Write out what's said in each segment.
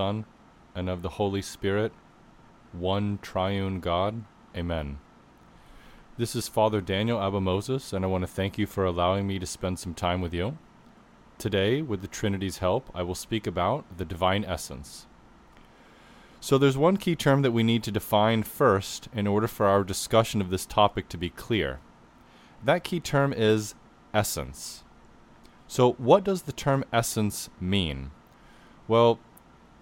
Son, and of the Holy Spirit, one triune God. Amen. This is Father Daniel Abba-Moses, and I want to thank you for allowing me to spend some time with you. Today, with the Trinity's help, I will speak about the divine essence. So, there's one key term that we need to define first in order for our discussion of this topic to be clear. That key term is essence. So, what does the term essence mean? Well,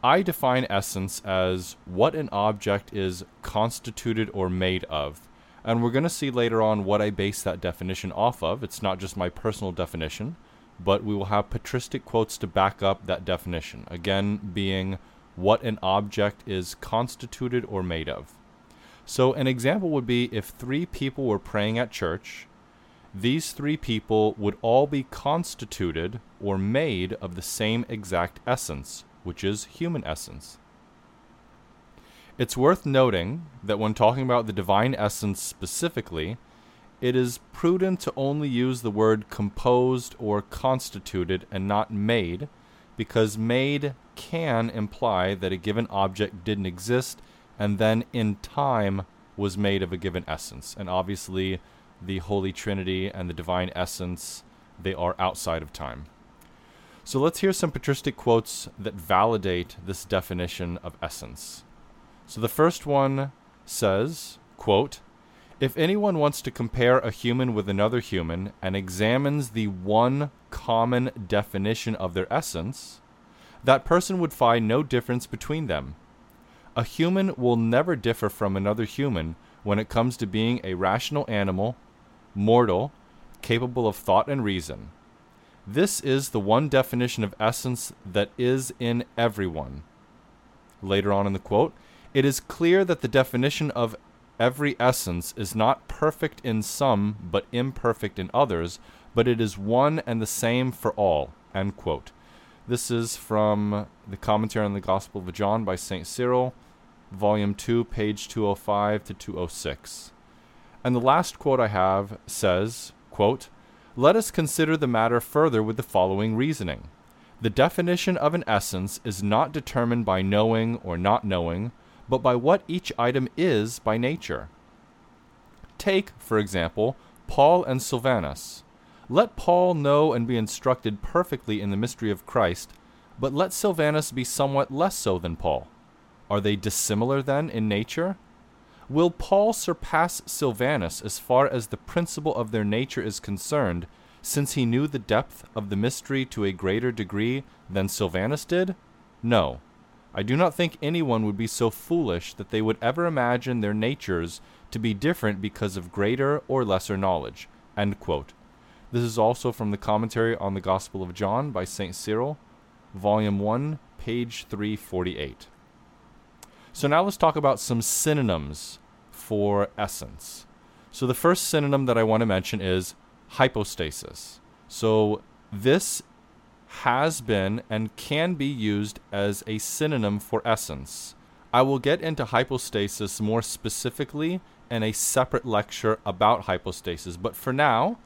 I define essence as what an object is constituted or made of. And we're going to see later on what I base that definition off of. It's not just my personal definition, but we will have patristic quotes to back up that definition. Again, being what an object is constituted or made of. So, an example would be if three people were praying at church, these three people would all be constituted or made of the same exact essence, which is human essence. It's worth noting that when talking about the divine essence specifically, it is prudent to only use the word composed or constituted and not made, because made can imply that a given object didn't exist and then in time was made of a given essence. And obviously, the Holy Trinity and the divine essence, they are outside of time. So let's hear some patristic quotes that validate this definition of essence. So the first one says, quote, if anyone wants to compare a human with another human and examines the one common definition of their essence, that person would find no difference between them. A human will never differ from another human when it comes to being a rational animal, mortal, capable of thought and reason. This is the one definition of essence that is in everyone. Later on in the quote, it is clear that the definition of every essence is not perfect in some, but imperfect in others, but it is one and the same for all. End quote. This is from the Commentary on the Gospel of John by St. Cyril, Volume 2, page 205 to 206. And the last quote I have says, quote, let us consider the matter further with the following reasoning. The definition of an essence is not determined by knowing or not knowing, but by what each item is by nature. Take, for example, Paul and Silvanus. Let Paul know and be instructed perfectly in the mystery of Christ, but let Silvanus be somewhat less so than Paul. Are they dissimilar then in nature? Will Paul surpass Silvanus as far as the principle of their nature is concerned, since he knew the depth of the mystery to a greater degree than Silvanus did? No. I do not think anyone would be so foolish that they would ever imagine their natures to be different because of greater or lesser knowledge. This is also from the commentary on the Gospel of John by St. Cyril, Volume 1, page 348. So now let's talk about some synonyms for essence. So the first synonym that I want to mention is hypostasis. So this has been and can be used as a synonym for essence. I will get into hypostasis more specifically in a separate lecture about hypostasis, but for now,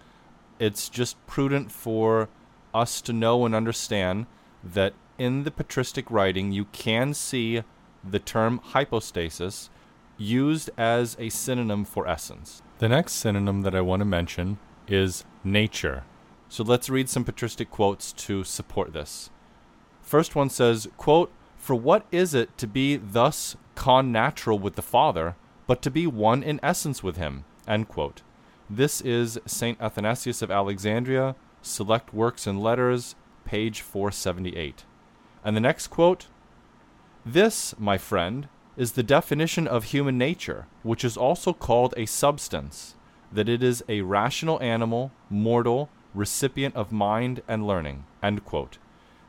it's just prudent for us to know and understand that in the patristic writing you can see the term hypostasis used as a synonym for essence. The next synonym that I want to mention is nature. So let's read some patristic quotes to support this. First one says, quote, For what is it to be thus connatural with the Father, but to be one in essence with him? End quote. This is St. Athanasius of Alexandria, Select Works and Letters, page 478. And the next quote this, my friend, is the definition of human nature, which is also called a substance, that it is a rational animal, mortal, recipient of mind and learning.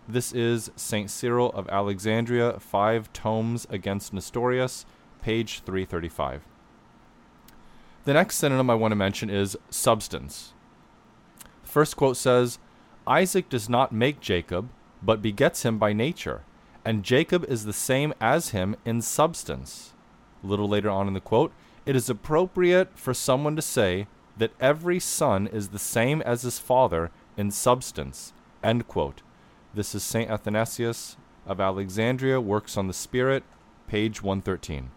This is St. Cyril of Alexandria, Five Tomes Against Nestorius, page 335. The next synonym I want to mention is substance. The first quote says Isaac does not make Jacob, but begets him by nature and Jacob is the same as him in substance. A little later on in the quote, it is appropriate for someone to say that every son is the same as his father in substance. End quote. This is St. Athanasius of Alexandria, Works on the Spirit, page 113.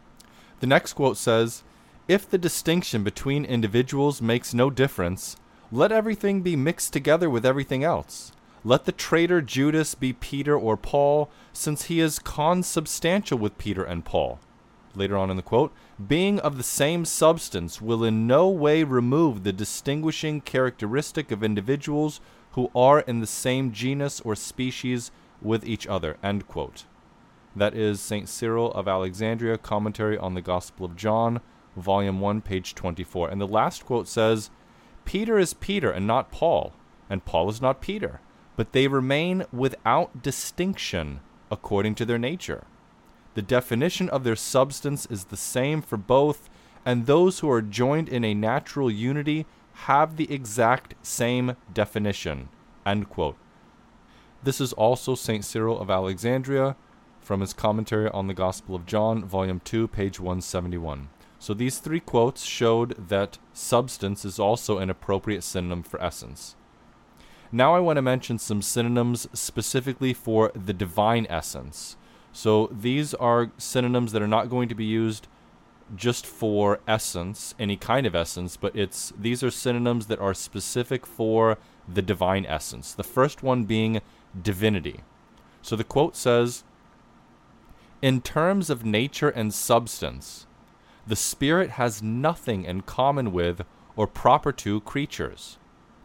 The next quote says If the distinction between individuals makes no difference, let everything be mixed together with everything else. Let the traitor Judas be Peter or Paul, since he is consubstantial with Peter and Paul. Later on in the quote, being of the same substance will in no way remove the distinguishing characteristic of individuals who are in the same genus or species with each other. End quote. That is St. Cyril of Alexandria, Commentary on the Gospel of John, Volume 1, page 24. And the last quote says, Peter is Peter and not Paul, and Paul is not Peter, but they remain without distinction according to their nature. The definition of their substance is the same for both, and those who are joined in a natural unity have the exact same definition. This is also St. Cyril of Alexandria from his commentary on the Gospel of John, volume 2, page 171. So these three quotes showed that substance is also an appropriate synonym for essence. Now I want to mention some synonyms specifically for the divine essence. So these are synonyms that are not going to be used just for essence, any kind of essence, but it's these are synonyms that are specific for the divine essence. The first one being divinity. So the quote says In terms of nature and substance, the Spirit has nothing in common with or proper to creatures.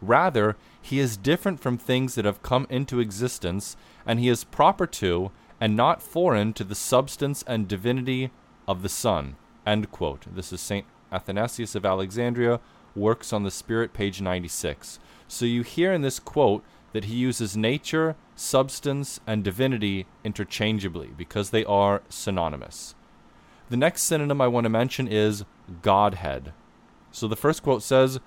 Rather, he is different from things that have come into existence, and he is proper to and not foreign to the substance and divinity of the Son. This is St. Athanasius of Alexandria, Works on the Spirit, page 96. So you hear in this quote that he uses nature, substance, and divinity interchangeably because they are synonymous. The next synonym I want to mention is Godhead. So the first quote says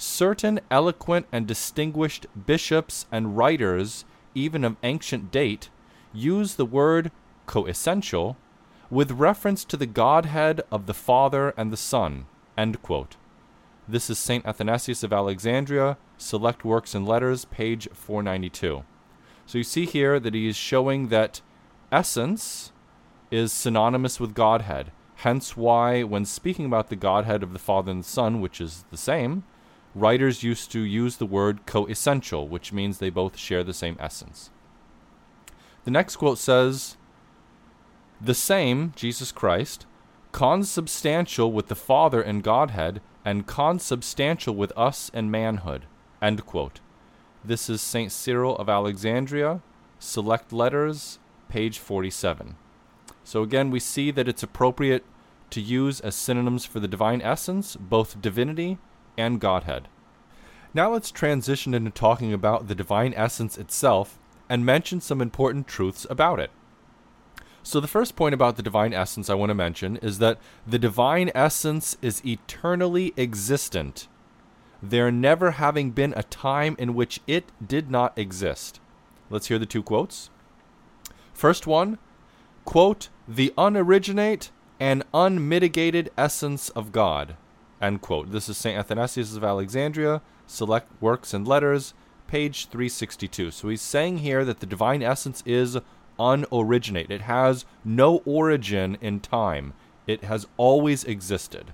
Certain eloquent and distinguished bishops and writers, even of ancient date, use the word coessential with reference to the Godhead of the Father and the Son. This is St. Athanasius of Alexandria, Select Works and Letters, page 492. So you see here that he is showing that essence is synonymous with Godhead. Hence, why, when speaking about the Godhead of the Father and the Son, which is the same, writers used to use the word coessential, which means they both share the same essence. The next quote says, The same, Jesus Christ, consubstantial with the Father and Godhead, and consubstantial with us and manhood. End quote. This is St. Cyril of Alexandria, Select Letters, page 47. So again, we see that it's appropriate to use as synonyms for the divine essence, both divinity and Godhead. Now let's transition into talking about the divine essence itself and mention some important truths about it. So, the first point about the divine essence I want to mention is that the divine essence is eternally existent, there never having been a time in which it did not exist. Let's hear the two quotes. First one, quote, the unoriginate and unmitigated essence of God, end quote. This is St. Athanasius of Alexandria, Select Works and Letters, page 362. So he's saying here that the divine essence is unoriginate. It has no origin in time. It has always existed.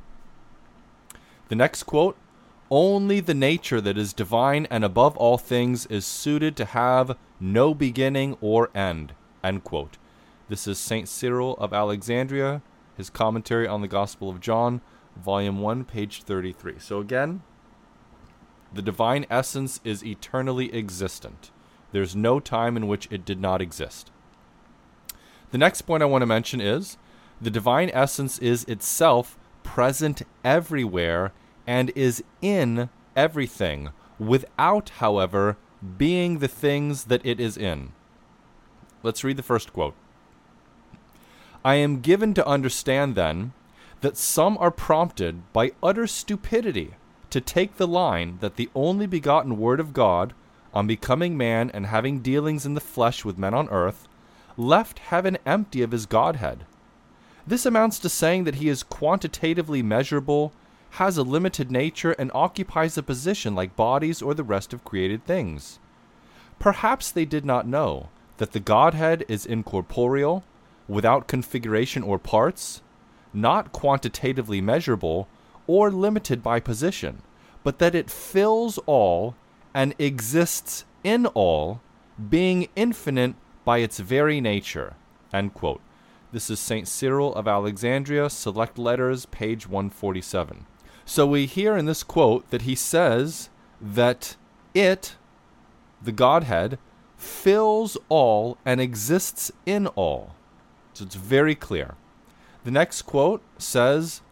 The next quote Only the nature that is divine and above all things is suited to have no beginning or end. End quote. This is St. Cyril of Alexandria, his commentary on the Gospel of John, volume 1, page 33. So again, the divine essence is eternally existent. There's no time in which it did not exist. The next point I want to mention is the divine essence is itself present everywhere and is in everything, without, however, being the things that it is in. Let's read the first quote. I am given to understand, then, that some are prompted by utter stupidity to take the line that the only begotten Word of God, on becoming man and having dealings in the flesh with men on earth, left heaven empty of his Godhead. This amounts to saying that he is quantitatively measurable, has a limited nature, and occupies a position like bodies or the rest of created things. Perhaps they did not know that the Godhead is incorporeal, without configuration or parts, not quantitatively measurable or limited by position, but that it fills all and exists in all, being infinite by its very nature. This is St. Cyril of Alexandria, Select Letters, page 147. So we hear in this quote that he says that it, the Godhead, fills all and exists in all. So it's very clear. The next quote says,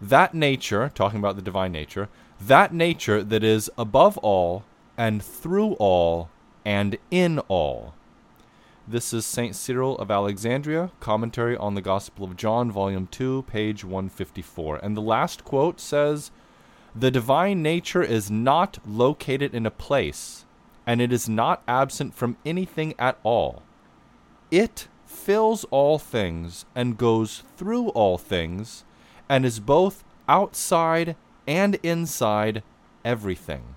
That nature, talking about the divine nature, that nature that is above all and through all and in all. This is St. Cyril of Alexandria, Commentary on the Gospel of John, Volume 2, page 154. And the last quote says, The divine nature is not located in a place, and it is not absent from anything at all. It fills all things and goes through all things, and is both outside and inside everything.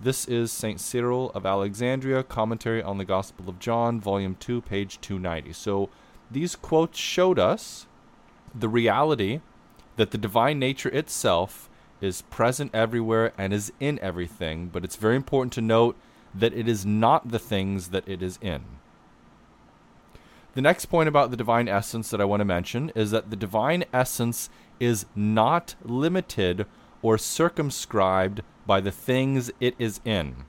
This is St. Cyril of Alexandria, Commentary on the Gospel of John, Volume 2, page 290. So these quotes showed us the reality that the divine nature itself is present everywhere and is in everything, but it's very important to note that it is not the things that it is in. The next point about the divine essence that I want to mention is that the divine essence is not limited or circumscribed by the things it is in.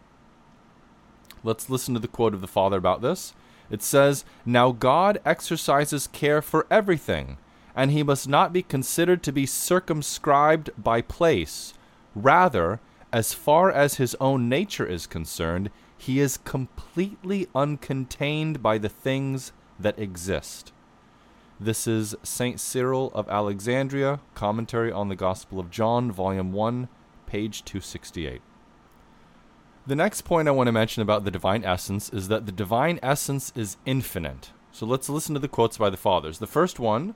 Let's listen to the quote of the Father about this. It says, Now God exercises care for everything and he must not be considered to be circumscribed by place. Rather, as far as his own nature is concerned, he is completely uncontained by the things that exist. This is St. Cyril of Alexandria, Commentary on the Gospel of John, Volume 1, page 268. The next point I want to mention about the divine essence is that the divine essence is infinite. So let's listen to the quotes by the fathers. The first one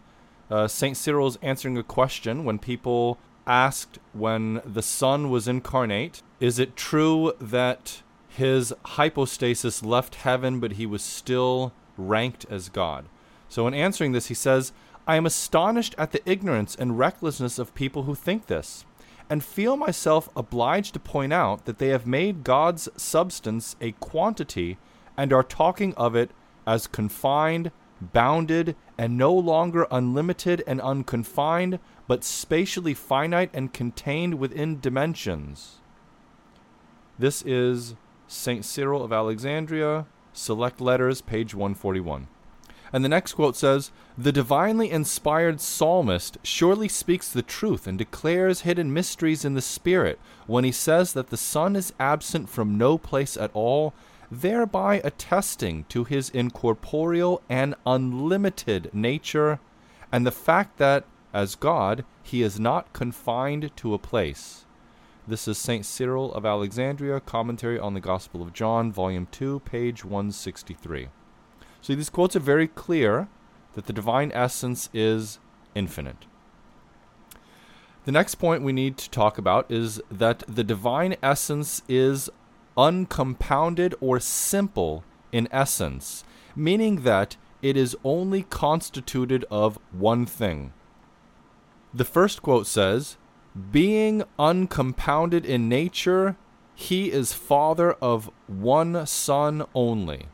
uh, St. Cyril's answering a question when people asked when the Son was incarnate, is it true that his hypostasis left heaven, but he was still ranked as God? So, in answering this, he says, I am astonished at the ignorance and recklessness of people who think this, and feel myself obliged to point out that they have made God's substance a quantity and are talking of it as confined, bounded, and no longer unlimited and unconfined, but spatially finite and contained within dimensions. This is St. Cyril of Alexandria, Select Letters, page 141. And the next quote says The divinely inspired psalmist surely speaks the truth and declares hidden mysteries in the Spirit when he says that the Son is absent from no place at all thereby attesting to his incorporeal and unlimited nature, and the fact that, as God, he is not confined to a place. This is St. Cyril of Alexandria, Commentary on the Gospel of John, Volume 2, page 163. So these quotes are very clear that the divine essence is infinite. The next point we need to talk about is that the divine essence is uncompounded or simple in essence, meaning that it is only constituted of one thing. The first quote says, Being uncompounded in nature, he is father of one son only.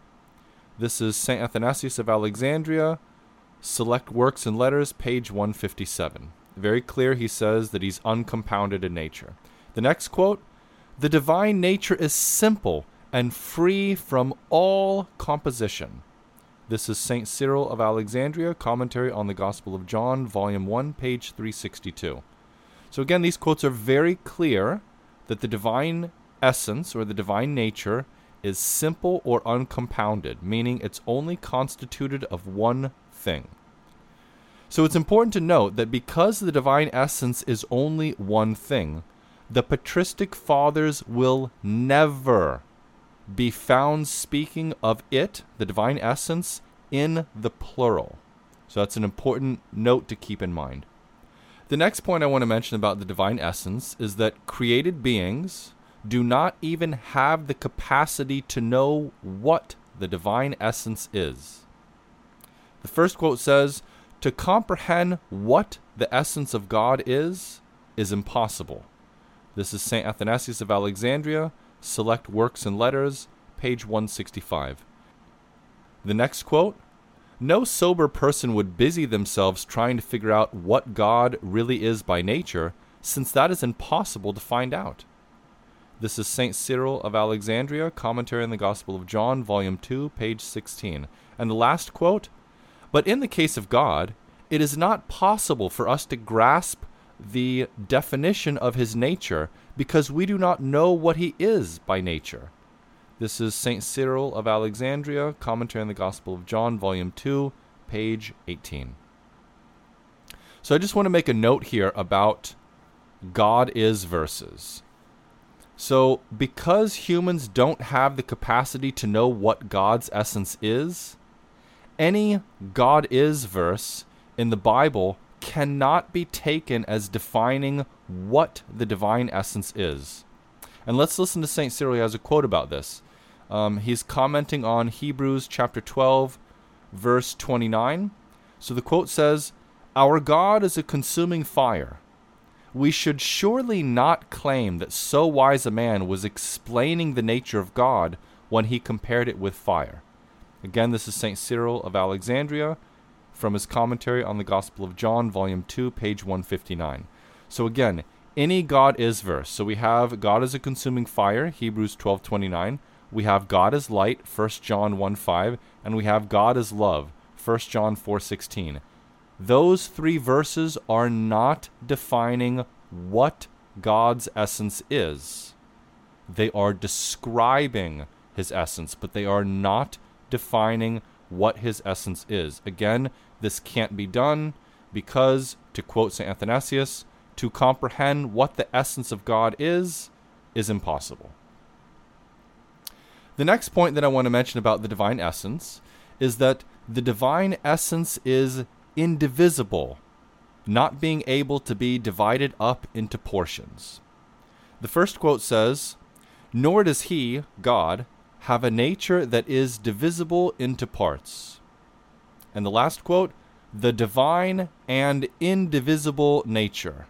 This is St. Athanasius of Alexandria, Select Works and Letters, page 157. Very clear, he says that he's uncompounded in nature. The next quote the divine nature is simple and free from all composition. This is St. Cyril of Alexandria, Commentary on the Gospel of John, Volume 1, page 362. So, again, these quotes are very clear that the divine essence or the divine nature is simple or uncompounded, meaning it's only constituted of one thing. So, it's important to note that because the divine essence is only one thing, the patristic fathers will never be found speaking of it, the divine essence, in the plural. So that's an important note to keep in mind. The next point I want to mention about the divine essence is that created beings, do not even have the capacity to know what the divine essence is. The first quote says, To comprehend what the essence of God is, is impossible. This is St. Athanasius of Alexandria, Select Works and Letters, page 165. The next quote No sober person would busy themselves trying to figure out what God really is by nature, since that is impossible to find out. This is St. Cyril of Alexandria, Commentary on the Gospel of John, Volume 2, page 16. And the last quote But in the case of God, it is not possible for us to grasp the definition of his nature because we do not know what he is by nature. This is St. Cyril of Alexandria, Commentary on the Gospel of John, Volume 2, page 18. So I just want to make a note here about God is verses. So, because humans don't have the capacity to know what God's essence is, any God is verse in the Bible cannot be taken as defining what the divine essence is. And let's listen to St. Cyril. Has a quote about this. Um, he's commenting on Hebrews chapter 12, verse 29. So the quote says, Our God is a consuming fire we should surely not claim that so wise a man was explaining the nature of God when he compared it with fire. Again, this is St. Cyril of Alexandria from his commentary on the Gospel of John, volume 2, page 159. So again, any God is verse. So we have God is a consuming fire, Hebrews 12:29. We have God as light, 1 John 1 5, and we have God as love, 1 John 4:16 those three verses are not defining what God's essence is. They are describing his essence, but they are not defining what his essence is. Again, this can't be done because, to quote St. Athanasius, to comprehend what the essence of God is, is impossible. The next point that I want to mention about the divine essence is that the divine essence is indivisible, not being able to be divided up into portions. The first quote says, Nor does he, God, have a nature that is divisible into parts. And the last quote, the divine and indivisible nature.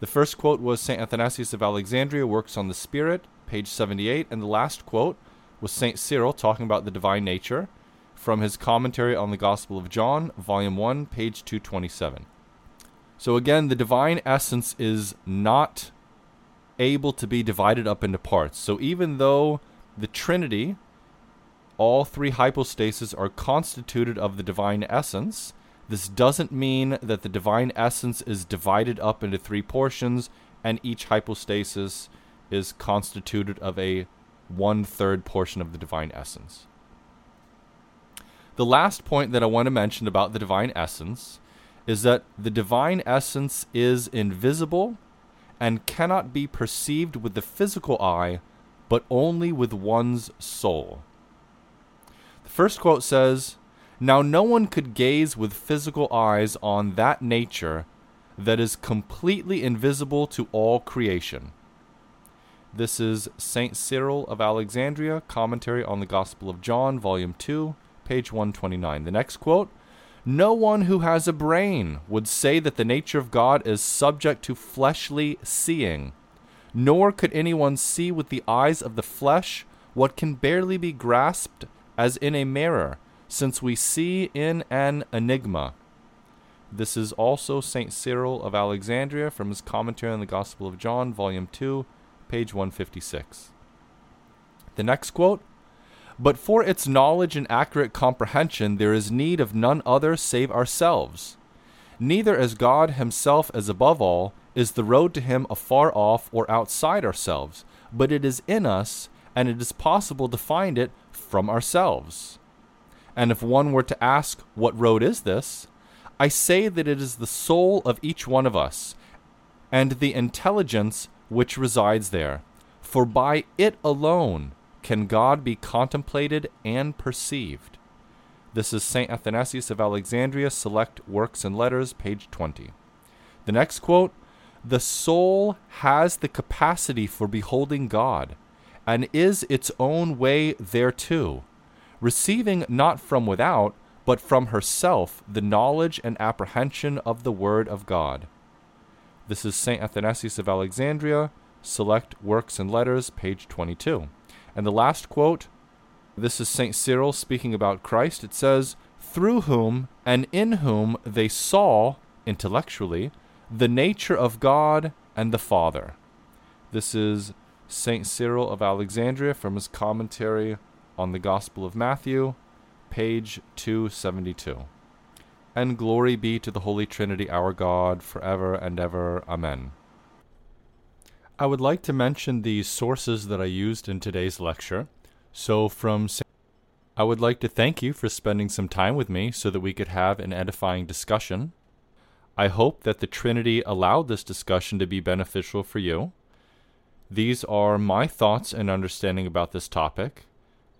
The first quote was St. Athanasius of Alexandria, Works on the Spirit, page 78, and the last quote was St. Cyril talking about the divine nature, from his commentary on the Gospel of John, volume 1, page 227. So again, the divine essence is not able to be divided up into parts. So even though the Trinity, all three hypostases are constituted of the divine essence, this doesn't mean that the divine essence is divided up into three portions and each hypostasis is constituted of a one third portion of the divine essence. The last point that I want to mention about the divine essence is that the divine essence is invisible and cannot be perceived with the physical eye, but only with one's soul. The first quote says, Now no one could gaze with physical eyes on that nature that is completely invisible to all creation. This is St. Cyril of Alexandria, Commentary on the Gospel of John, Volume 2, page 129. The next quote No one who has a brain would say that the nature of God is subject to fleshly seeing, nor could anyone see with the eyes of the flesh what can barely be grasped as in a mirror, since we see in an enigma. This is also St. Cyril of Alexandria from his commentary on the Gospel of John, volume 2, page 156. The next quote but for its knowledge and accurate comprehension, there is need of none other save ourselves. Neither as God Himself as above all is the road to Him afar off or outside ourselves, but it is in us, and it is possible to find it from ourselves. And if one were to ask, What road is this? I say that it is the soul of each one of us, and the intelligence which resides there. For by it alone can God be contemplated and perceived? This is St. Athanasius of Alexandria, Select Works and Letters, page 20. The next quote the soul has the capacity for beholding God, and is its own way thereto, receiving not from without, but from herself the knowledge and apprehension of the Word of God. This is St. Athanasius of Alexandria, Select Works and Letters, page 22. And the last quote this is St. Cyril speaking about Christ. It says, Through whom and in whom they saw, intellectually, the nature of God and the Father. This is St. Cyril of Alexandria from his commentary on the Gospel of Matthew, page 272. And glory be to the Holy Trinity, our God, forever and ever. Amen. I would like to mention the sources that I used in today's lecture. So, from I would like to thank you for spending some time with me so that we could have an edifying discussion. I hope that the Trinity allowed this discussion to be beneficial for you. These are my thoughts and understanding about this topic,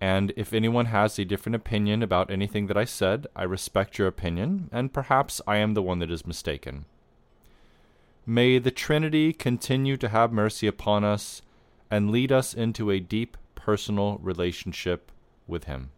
and if anyone has a different opinion about anything that I said, I respect your opinion, and perhaps I am the one that is mistaken. May the Trinity continue to have mercy upon us and lead us into a deep personal relationship with Him.